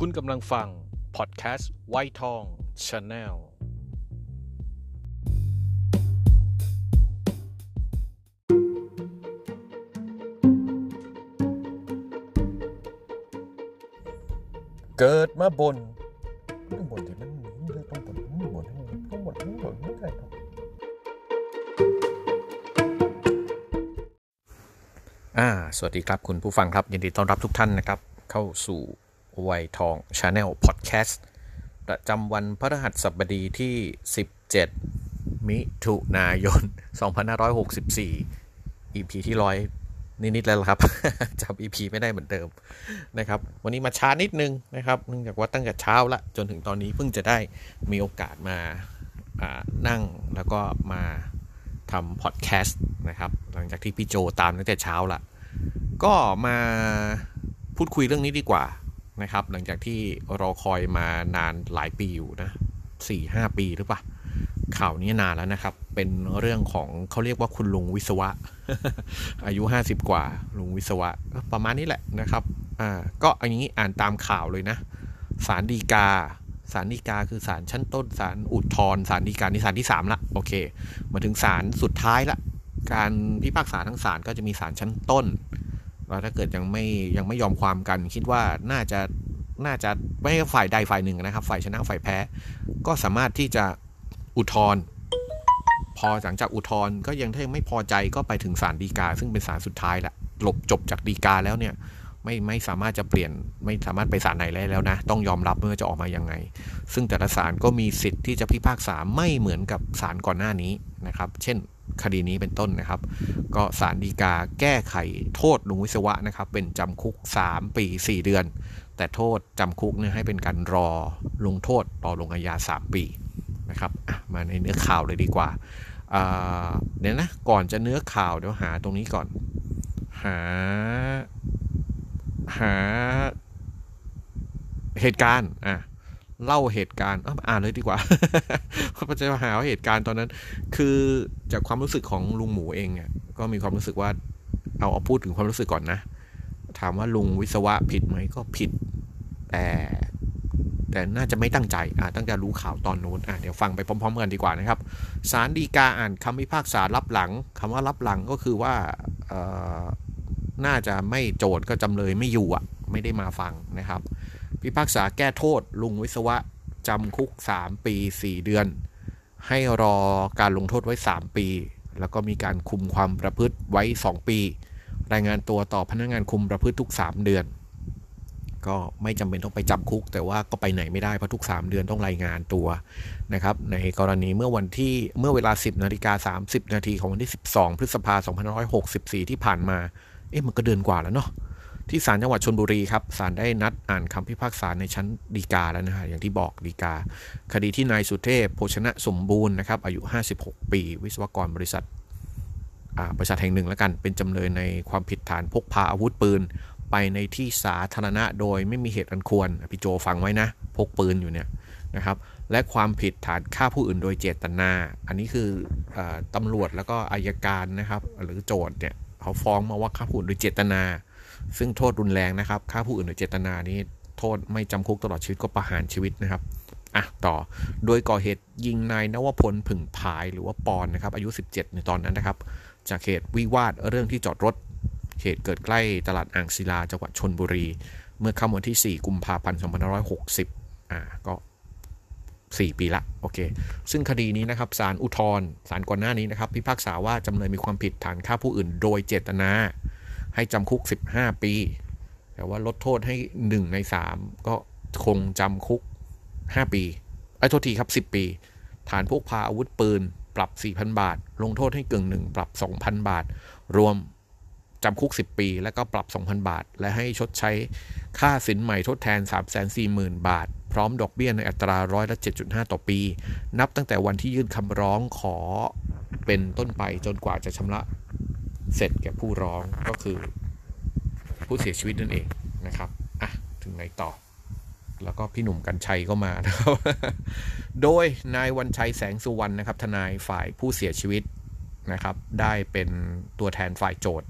คุณกำลังฟัง พอดแคสต์ไวท์ทองชาแนลเกิดมาบนต้องบนที่มันต้องบนต้องบนต้องบนต้องบนไม่ได้ครับอ่า สวัสดีครับคุณผู้ฟังครับ ยินดีต้อนรับทุกท่านนะครับ เข้าสู่ วัยทองชาแนลพอดแคสต์ประจำวันพฤหัสบดีที่ 17 มิถุนายน 2564 EP ที่ร้อยนิดๆแล้วครับจำ EP ไม่ได้เหมือนเดิมนะครับ วันนี้มาช้านิดนึงนะครับเนื่องจากว่าตั้งแต่เช้าละจนถึงตอนนี้เพิ่งจะได้มีโอกาสมานั่งแล้วก็มาทำพอดแคสต์นะครับ หลังจากที่พี่โจตามตั้งแต่เช้าละก็มาพูดคุยเรื่องนี้ดีกว่า นะครับ หลังจากที่รอคอยมานานหลายปีอยู่นะสี่ห้าปีหรือเปล่าข่าวนี้นานแล้วนะครับ เป็นเรื่องของเขาเรียกว่าคุณลุงวิศวะ อายุ 50 กว่า ลุงวิศวะ ประมาณนี้แหละนะครับ อ่า ก็อันนี้อ่านตามข่าวเลยนะ สารดีกา สารดีกาคือสารชั้นต้น สารอุทธรสารดีกานี่สารที่ 3 ละ โอเค มาถึงสารสุดท้ายละ การพิพากษาทั้งศาลก็จะมีสารชั้นต้น แล้วถ้าเกิดยังไม่ยังไม่ยอมความกัน คิดว่าน่าจะน่าจะไม่ฝ่ายใดฝ่ายหนึ่งนะครับ ฝ่ายชนะฝ่ายแพ้ ก็สามารถที่จะอุทธรณ์พอหลังจากอุทธรณ์ก็ยังถ้ายังไม่พอใจก็ไปถึงศาลฎีกา ซึ่งเป็นศาลสุดท้ายละหลบจบจากฎีกาแล้วเนี่ยไม่ไม่สามารถจะเปลี่ยนไม่สามารถไปศาลไหนได้แล้วนะ ต้องยอมรับเมื่อจะออกมายังไง ซึ่งแต่ละศาลก็มีสิทธิ์ที่จะพิพากษาไม่เหมือนกับศาลก่อนหน้านี้นะครับ เช่น คดีนี้เป็นต้นนะครับ ก็ศาลฎีกาแก้ไขโทษลุงวิศวะนะครับ เป็นจำคุก 3 ปี 4 เดือน แต่โทษจำคุกเนี่ยให้เป็นการรอลงโทษรอลงอาญา 3 ปีนะครับมาในเนื้อข่าวเลยดีกว่าเดี๋ยวนะก่อนจะเนื้อข่าวเดี๋ยวหาตรงนี้ก่อน หา หาเหตุการณ์อะ เล่าเหตุการณ์อ่านเลยดีกว่าเพราะจะหาเหตุการณ์ตอนนั้น คือจากความรู้สึกของลุงหมูเองเนี่ยก็มีความรู้สึกว่าเอาเอาพูดถึงความรู้สึกก่อนนะ ถามว่าลุงวิศวะผิดไหมก็ผิด แต่แต่น่าจะไม่ตั้งใจอ่าตั้งแต่รู้ข่าวตอนนู้นอ่าเดี๋ยวฟังไปพร้อม ๆ กันดีกว่านะครับศาลฎีกาอ่านคำพิพากษารับหลังคำว่ารับหลังก็คือว่าเอ่อน่าจะไม่โจทย์ก็จำเลยไม่อยู่อะ ไม่ได้มาฟังนะครับ พิพากษาแก้โทษลุงวิศวะจำคุก 3 ปี 4 เดือน ให้รอการลงโทษไว้ 3 ปี แล้วก็มีการคุมความประพฤติไว้ 2 ปี รายงานตัวต่อพนักงานคุมประพฤติทุก 3 เดือน ก็ไม่จำเป็นต้องไปจำคุก แต่ว่าก็ไปไหนไม่ได้เพราะทุก 3 เดือนต้องรายงานตัวนะครับ ในกรณีเมื่อวันที่เมื่อเวลา 10นาฬิกา30 นาทีของวันที่ 12 พฤษภาคม2564 ที่ผ่านมา เอ๊ะมันก็เดือนกว่าแล้วเนาะ ที่ศาลจังหวัดชนบุรีครับศาลได้นัดอ่านคำพิพากษาในชั้นฎีกาแล้วนะฮะอย่างที่บอกฎีกา คดีที่นายสุเทพโภชนะสมบูรณ์นะครับอายุ 56 ปี วิศวกรบริษัทบริษัทแห่งหนึ่งแล้วกัน เป็นจำเลยในความผิดฐานพกพาอาวุธปืน ไปในที่สาธารณะโดยไม่มีเหตุอันควรพี่โจฟังไว้นะ พกปืนอยู่เนี่ยนะครับและความผิดฐานฆ่าผู้อื่นโดยเจตนา อันนี้คืออตำรวจแล้วก็อายการนะครับ หรือโจทย์เนี่ยเขาฟ้องมาว่าฆ่าผู้อื่นโดยเจตนา ซึ่งโทษรุนแรงนะครับฆ่าผู้อื่นโดยเจตนานี้โทษไม่จำคุกตลอดชีวิตก็ประหารชีวิตนะครับอะต่อโดยก่อเหตุยิงนายนวพลผึ่งผายหรือว่าปอนนะครับ อายุ 17 ในตอนนั้นนะครับ จากเหตุวิวาทเรื่องที่จอดรถเหตุเกิดใกล้ตลาดอ่างศิลาจังหวัดชนบุรี เมื่อค่ำวันที่ 4 กุมภาพันธ์2560 อ่าก็ 4 ปีละโอเค ซึ่งคดีนี้นะครับศาลอุทธรศาลก่อนหน้านี้นะครับ พิพากษาว่าจำเลยมีความผิดฐานฆ่าผู้อื่น โดยเจตนา ให้จำคุก 15 ปี แต่ว่าลดโทษให้ 1 ใน 3 ก็คงจำคุก 5 ปีไอ้โทษทีครับ 10 ปี ฐานพกพาอาวุธปืน ปรับ 4,000 บาท ลงโทษให้กึ่งหนึ่งปรับ 2,000 บาท รวมจำคุก 10 ปี แล้วก็ปรับ 2,000 บาท และให้ชดใช้ค่าสินใหม่ทดแทน 340,000 บาท พร้อมดอกเบี้ยในอัตราร้อยละ7.5 ต่อปี นับตั้งแต่วันที่ยื่นคำร้องขอเป็นต้นไปจนกว่าจะชำระ เสร็จแก่ผู้ร้องก็คือผู้เสียชีวิตนั่นเองนะครับอะถึงไหนต่อ แล้วก็พี่หนุ่มกัญชัยก็มานะครับ โดยนายวันชัยแสงสุวรรณนะครับ ทนายฝ่ายผู้เสียชีวิตนะครับ ได้เป็นตัวแทนฝ่ายโจทย์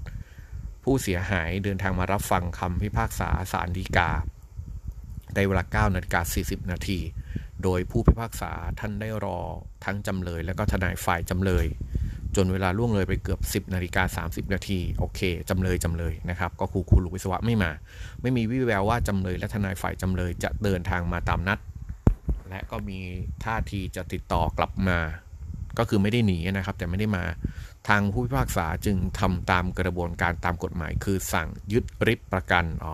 ผู้เสียหายเดินทางมารับฟังคำพิพากษาศาลฎีกาในเวลา9นาฬิกา40 นาที โดยผู้พิพากษาท่านได้รอทั้งจำเลยและก็ทนายฝ่ายจำเลย จนเวลาล่วงเลยไปเกือบ 10นาฬิกา30 นาทีโอเคจำเลยจำเลยนะครับ ก็คูครูลุวิศวะไม่มา ไม่มีวิแววว่าจำเลยและทนายฝ่ายจำเลยจะเดินทางมาตามนัด และก็มีท่าทีจะติดต่อกลับมา ก็คือไม่ได้หนีนะครับ แต่ไม่ได้มาทางผู้พิพากษาจึงทำตามกระบวนการตามกฎหมาย คือสั่งยึดริบประกันอ๋อ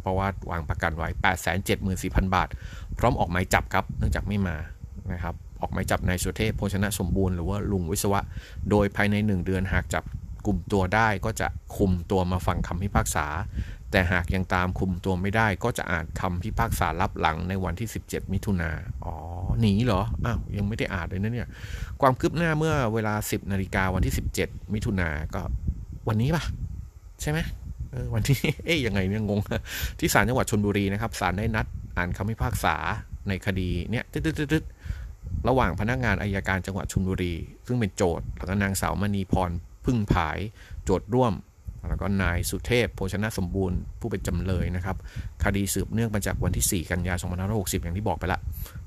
เพราะว่าวางประกันไว้ 874,000 บาท พร้อมออกหมายจับครับ เนื่องจากไม่มานะครับ ออกหมายจับนายสุเทพโภชนะสมบูรณ์หรือว่าลุงวิศวะ โดยภายใน 1 เดือนหากจับกลุ่มตัวได้ก็จะคุมตัวมาฟังคำพิพากษา แต่หากยังตามคุมตัวไม่ได้ ก็จะอ่านคำพิพากษารับหลังในวันที่ 17 มิถุนาอ๋อหนีเหรออ้าวยังไม่ได้อ่านเลยนะเนี่ยความคืบหน้าเมื่อเวลา 10นาฬิกาวันที่ 17 มิถุนาก็วันนี้ปะใช่ไหมวันที่เอ๊ยยังไงเนี่ยงง ที่ศาลจังหวัดชนบุรีนะครับศาลได้นัดอ่านคำพิพากษาในคดีเนี่ยตึ๊ดๆ ระหว่างพนักงานอายการจังหวัดชลบุรี ซึ่งเป็นโจทย์แล้วก็นางสาวมณีพรพึ่งผาย โจทย์ร่วม แล้วก็นายสุเทพโภชนะสมบูรณ์ผู้เป็นจำเลยนะครับ คดีสืบเนื่องมาจากวันที่ 4 กันยายน2560 อย่างที่บอกไปละ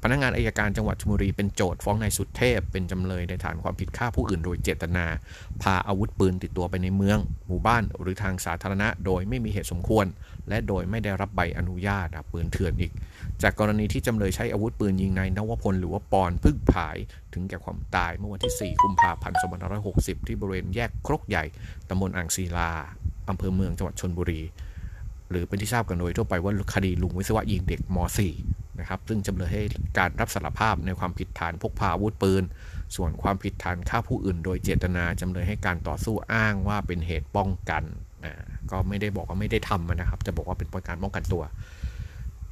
พนักงานอายการจังหวัดชลบุรีเป็นโจทย์ฟ้องนายสุเทพ เป็นจำเลยในฐานความผิดฆ่าผู้อื่นโดยเจตนา พาอาวุธปืนติดตัวไปในเมือง หมู่บ้าน หรือทางสาธารณะ โดยไม่มีเหตุสมควร และโดยไม่ได้รับใบอนุญาตปืนเถื่อนอีก จากกรณีที่จำเลยใช้อาวุธปืนยิงนายนวพลหรือว่าปอนพึ่งผายถึงแก่ความตายเมื่อวันที่ 4 กุมภาพันธ์ 2560 ที่บริเวณแยกครกใหญ่ตำบลอ่างศิลาอำเภอเมืองจังหวัดชนบุรี หรือเป็นที่ทราบกันโดยทั่วไปว่าคดีลุงวิศวะยิงเด็กม .4 นะครับ ซึ่งจำเลยให้การรับสารภาพในความผิดฐานพกพาอาวุธปืน ส่วนความผิดฐานฆ่าผู้อื่น โดยเจตนาจำเลยให้การต่อสู้อ้างว่าเป็นเหตุป้องกันนะก็ไม่ได้บอกว่าไม่ได้ทำนะครับ จะบอกว่าเป็นการป้องกันตัว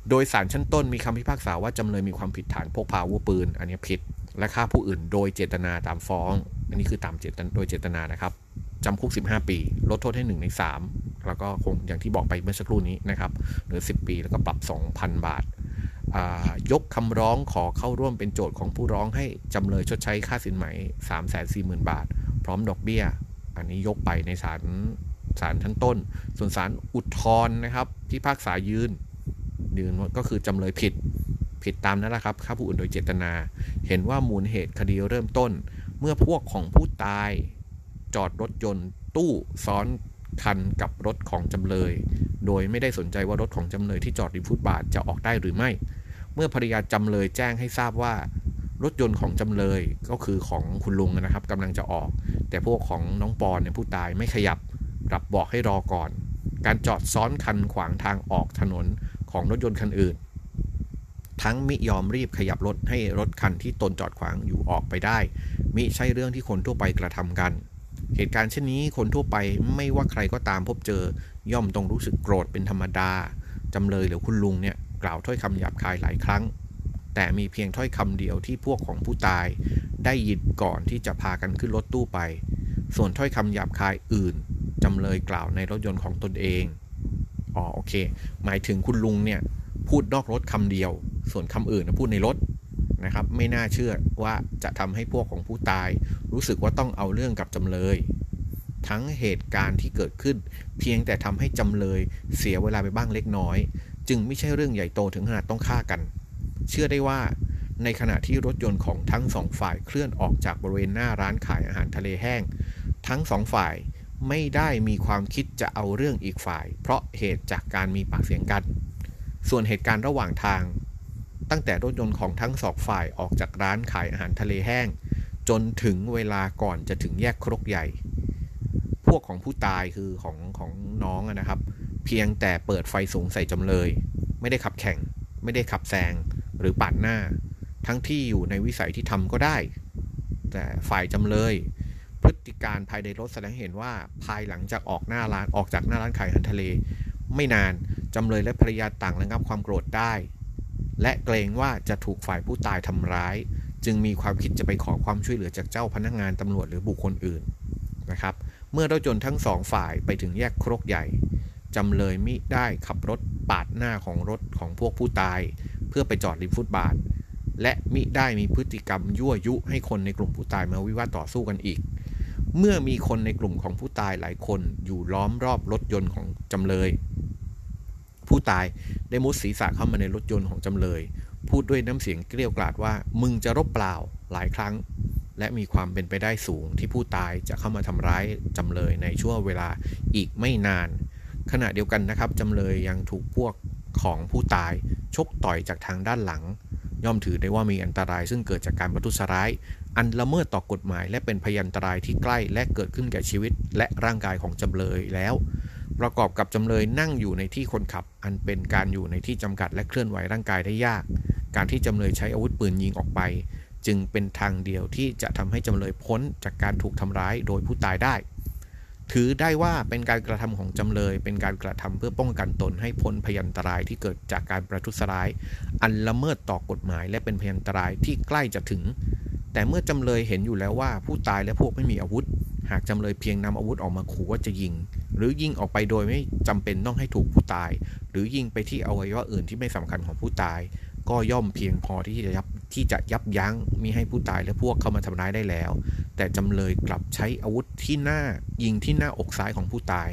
โดยสารชั้นต้นมีคำพิพากษาว่าจำเลยมีความผิดฐานพกพาอาวุธปืน อันนี้ผิด และฆ่าผู้อื่น โดยเจตนาตามฟ้อง อันนี้คือตามเจตนาโดยเจตนานะครับจำคุก 15 ปี ลดโทษให้ 1 ใน 3 แล้วก็คงอย่างที่บอกไปเมื่อสักครู่นี้นะครับเหลือ 10 ปี แล้วก็ปรับ 2,000 บาท ยกคำร้องขอเข้าร่วมเป็นโจทย์ของผู้ร้องให้จำเลยชดใช้ค่าสินไหม 340,000 บาท พร้อมดอกเบี้ย อันนี้ยกไปในศาลศาลชั้นต้น ส่วนศาลอุทธรณ์นะครับพิพากษายืน ยืนก็คือจำเลยผิดผิดตามนั้นแหละครับฆ่าผู้อื่นโดยเจตนา เห็นว่ามูลเหตุคดีเริ่มต้น เมื่อพวกของผู้ตายจอดรถยนต์ ตู้ซ้อนคันกับรถของจำเลย โดยไม่ได้สนใจว่ารถของจำเลยที่จอดริมฟุตบาทจะออกได้หรือไม่ เมื่อภรรยาจำเลยแจ้งให้ทราบว่ารถยนต์ของจำเลยก็คือของคุณลุงนะครับกำลังจะออก แต่พวกของน้องปอนเนี่ยผู้ตายไม่ขยับกลับบอกให้รอก่อน การจอดซ้อนคันขวางทางออกถนนของรถยนต์คันอื่น ทั้งมิยอมรีบขยับรถให้รถคันที่ตนจอดขวางอยู่ออกไปได้ มิใช่เรื่องที่คนทั่วไปกระทำกัน เหตุการณ์เช่นนี้คนทั่วไปไม่ว่าใครก็ตามพบเจอย่อมต้องรู้สึกโกรธเป็นธรรมดาจำเลยหรือคุณลุงเนี่ย กล่าวถ้อยคำหยาบคายหลายครั้ง แต่มีเพียงถ้อยคำเดียวที่พวกของผู้ตาย ได้ยินก่อนที่จะพากันขึ้นรถตู้ไป ส่วนถ้อยคำหยาบคายอื่นจำเลยกล่าวในรถยนต์ของตนเองอ๋อโอเค หมายถึงคุณลุงเนี่ยพูดนอกรถคำเดียว ส่วนคำอื่นพูดในรถนะครับ ไม่น่าเชื่อว่าจะทำให้พวกของผู้ตาย รู้สึกว่าต้องเอาเรื่องกับจำเลย ทั้งเหตุการณ์ที่เกิดขึ้น เพียงแต่ทำให้จำเลยเสียเวลาไปบ้างเล็กน้อย จึงไม่ใช่เรื่องใหญ่โตถึงขนาดต้องฆ่ากัน เชื่อได้ว่าในขณะที่รถยนต์ของทั้งสองฝ่ายเคลื่อนออกจากบริเวณหน้าร้านขายอาหารทะเลแห้ง ทั้งสองฝ่ายไม่ได้มีความคิดจะเอาเรื่องอีกฝ่าย เพราะเหตุจากการมีปากเสียงกัน ส่วนเหตุการณ์ระหว่างทาง ตั้งแต่รถยนต์ของทั้งสองฝ่ายออกจากร้านขายอาหารทะเลแห้ง จนถึงเวลาก่อนจะถึงแยกครกใหญ่ พวกของผู้ตายคือของของน้องนะครับ เพียงแต่เปิดไฟสูงใส่จำเลย ไม่ได้ขับแข่ง ไม่ได้ขับแซง หรือปาดหน้า ทั้งที่อยู่ในวิสัยที่ทำก็ได้ แต่ฝ่ายจำเลย พฤติการภายในรถแสดงเห็นว่าภายหลังจากออกหน้าร้านออกจากหน้าร้านขายอาหารทะเล ไม่นานจำเลยและภรรยาต่างระงับความโกรธได้ และเกรงว่าจะถูกฝ่ายผู้ตายทำร้าย จึงมีความคิดจะไปขอความช่วยเหลือจากเจ้าพนักงานตำรวจหรือบุคคลอื่นนะครับ เมื่อรถยนต์ทั้งสองฝ่ายไปถึงแยกครกใหญ่ จำเลยมิได้ขับรถปาดหน้าของรถของพวกผู้ตาย เพื่อไปจอดริมฟุตบาท และมิได้มีพฤติกรรมยั่วยุให้คนในกลุ่มผู้ตายมาวิวาทต่อสู้กันอีก เมื่อมีคนในกลุ่มของผู้ตายหลายคนอยู่ล้อมรอบรถยนต์ของจำเลย ผู้ตายได้มุดศีรษะเข้ามาในรถยนต์ของจำเลย พูดด้วยน้ำเสียงเกลี้ยกล่อมว่า มึงจะรบเปล่าหลายครั้งและมีความเป็นไปได้สูงที่ผู้ตายจะเข้ามาทำร้ายจำเลยในช่วงเวลาอีกไม่นาน ขณะเดียวกันนะครับจำเลยยังถูกพวกของผู้ตายชกต่อยจากทางด้านหลัง ย่อมถือได้ว่ามีอันตรายซึ่งเกิดจากการประทุษร้าย อันละเมิดต่อกฎหมาย และเป็นพยันตรายที่ใกล้และเกิดขึ้นแก่ชีวิต และร่างกายของจำเลยแล้ว ประกอบกับจำเลยนั่งอยู่ในที่คนขับ อันเป็นการอยู่ในที่จำกัดและเคลื่อนไหวร่างกายได้ยาก การที่จำเลยใช้อาวุธปืนยิงออกไป จึงเป็นทางเดียวที่จะทำให้จำเลยพ้นจากการถูกทำร้ายโดยผู้ตายได้ ถือได้ว่าเป็นการกระทำของจำเลย เป็นการกระทำเพื่อป้องกันตนให้พ้นพยันตรายที่เกิดจากการประทุษร้าย อันละเมิดต่อกฎหมาย และเป็นพยันตรายที่ใกล้จะถึง แต่เมื่อจำเลยเห็นอยู่แล้วว่าผู้ตายและพวกไม่มีอาวุธ หากจำเลยเพียงนำอาวุธออกมาขู่ว่าจะยิง หรือยิงออกไปโดยไม่จำเป็นต้องให้ถูกผู้ตาย หรือยิงไปที่อวัยวะอื่นที่ไม่สำคัญของผู้ตาย ก็ย่อมเพียงพอที่จะยับ ที่จะยับยั้งมิให้ผู้ตายและพวกเข้ามาทำร้ายได้แล้ว แต่จำเลยกลับใช้อาวุธที่หน้ายิงที่หน้าอกซ้ายของผู้ตาย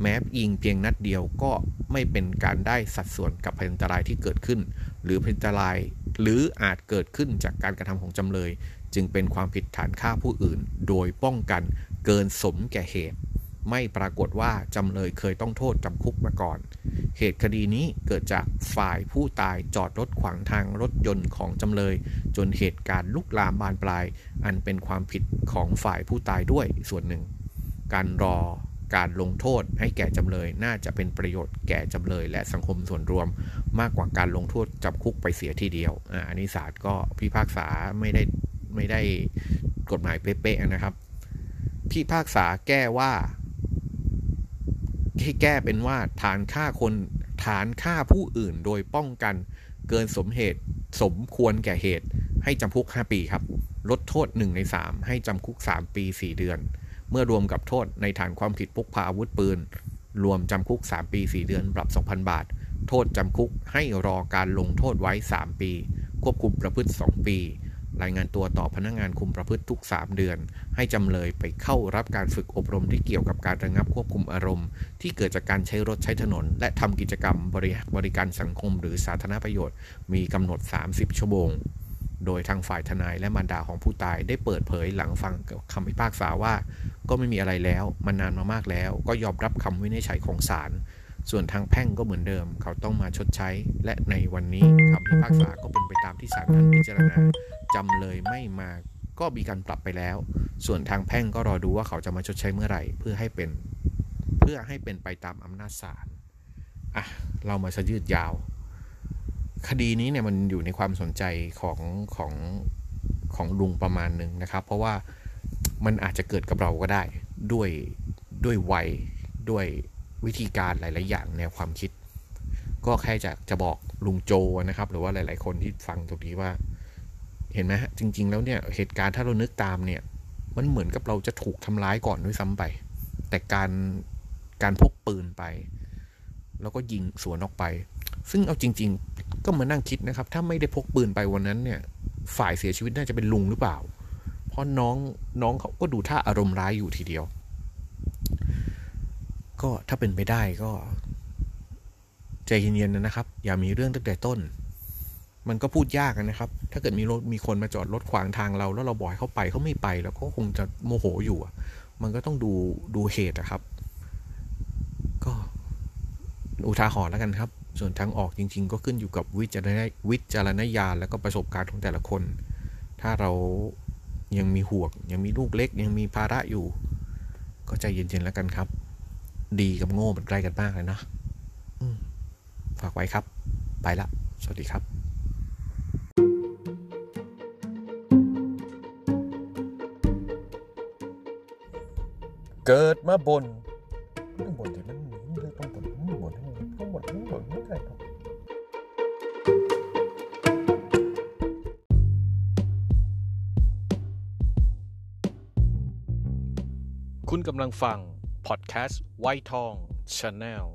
แม้ยิงเพียงนัดเดียวก็ไม่เป็นการได้สัดส่วนกับพยันตรายที่เกิดขึ้น หรือพยันตราย หรืออาจเกิดขึ้นจากการกระทำของจำเลย จึงเป็นความผิดฐานฆ่าผู้อื่น โดยป้องกันเกินสมแก่เหตุ ไม่ปรากฏว่าจำเลยเคยต้องโทษจำคุกมาก่อน เหตุคดีนี้เกิดจากฝ่ายผู้ตายจอดรถขวางทางรถยนต์ของจำเลย จนเหตุการณ์ลุกลามบานปลาย อันเป็นความผิดของฝ่ายผู้ตายด้วยส่วนหนึ่ง การรอการลงโทษให้แก่จำเลยน่าจะเป็นประโยชน์แก่จำเลย และสังคมส่วนรวม มากกว่าการลงโทษจำคุกไปเสียทีเดียวอานนี้ศาลก็พิพากษาไม่ได้ไม่ได้กฎหมายเป๊ะๆนะครับ พิพากษาแก้ว่า ให้แก้เป็นว่าฐานฆ่าคนฐานฆ่าผู้อื่นโดยป้องกันเกินสมเหตุสมควรแก่เหตุ ให้จำคุก 5 ปีครับ ลดโทษ 1 ใน 3 ให้จำคุก 3 ปี 4 เดือน เมื่อรวมกับโทษในฐานความผิดพกพาอาวุธปืน รวมจำคุก 3 ปี 4 เดือน ปรับ 2,000 บาท โทษจำคุกให้รอการลงโทษไว้ 3 ปี ควบคุมประพฤติ 2 ปี รายงานตัวต่อพนักงงานคุมประพฤติทุก 3 เดือน ให้จำเลยไปเข้ารับการฝึกอบรมที่เกี่ยวกับการระงับควบคุมอารมณ์ ที่เกิดจากการใช้รถใช้ถนน และทำกิจกรรมบริบริการสังคมหรือสาธารณประโยชน์ มีกำหนด 30 ชั่วโมง โดยทางฝ่ายทนายและมารดาของผู้ตายได้เปิดเผยหลังฟังคำพิพากษาว่า ก็ไม่มีอะไรแล้วมันนานมามากแล้ว ก็ยอมรับคำวินิจฉัยของศาลส่วนทางแพ่งก็เหมือนเดิม เขาต้องมาชดใช้ และในวันนี้คำพิพากษาก็เป็นไปตามที่ศาลท่านพิจารณา จำเลยไม่มาก็มีการปรับไปแล้ว ส่วนทางแพ่งก็รอดูว่าเขาจะมาชดใช้เมื่อไหร่ เพื่อให้เป็นเพื่อให้เป็นไปตามอำนาจศาลอะเรามาชยืดยาว คดีนี้เนี่ยมันอยู่ในความสนใจของของของลุงประมาณหนึ่งนะครับ เพราะว่ามันอาจจะเกิดกับเราก็ได้ด้วยด้วยวัยด้วยวิธีการหลาย ๆ อย่างแนวความคิด ก็แค่จะจะบอกลุงโจนะครับ หรือว่าหลาย ๆ คนที่ฟังตรงนี้ว่า เห็นไหมฮะจริง ๆ แล้วเนี่ยเหตุการณ์ถ้าเรานึกตามเนี่ย มันเหมือนกับเราจะถูกทำร้ายก่อนด้วยซ้ำไป แต่การการพกปืนไป แล้วก็ยิงสวนออกไป ซึ่งเอาจริง ๆ ก็มานั่งคิดนะครับ ถ้าไม่ได้พกปืนไปวันนั้นเนี่ย ฝ่ายเสียชีวิตน่าจะเป็นลุงหรือเปล่า เพราะน้องน้องเขาก็ดูท่าอารมณ์ร้ายอยู่ทีเดียว ก็ถ้าเป็นไปได้ก็ ใจเย็นๆนะครับ อย่ามีเรื่องตั้งแต่ต้น มันก็พูดยากนะครับ ถ้าเกิดมีรถมีคนมาจอดรถขวางทางเรา แล้วเราบอกให้เขาไปเขาไม่ไป แล้วก็คงจะโมโหอยู่ มันก็ต้องดูดูเหตุนะครับ ก็อุทาหรณ์แล้วกันครับ ส่วนทางออกจริง ๆ ก็ขึ้นอยู่กับวิจารณวิจารณญาณแล้วก็ประสบการณ์ของแต่ละคน ถ้าเรายังมีห่วงยังมีลูกเล็ก ยังมีภาระอยู่ ก็ใจเย็นๆแล้วกันครับ ดีกับโง่มันใกล้กันมากเลยนะฝากไว้ครับ ไปละ สวัสดีครับ เกิดมาบนต้องบนที่มันต้องบนต้องบนต้องบนต้องบนไม่ได้ครับคุณกำลังฟัง พอดแคสต์ไวทองชาแนล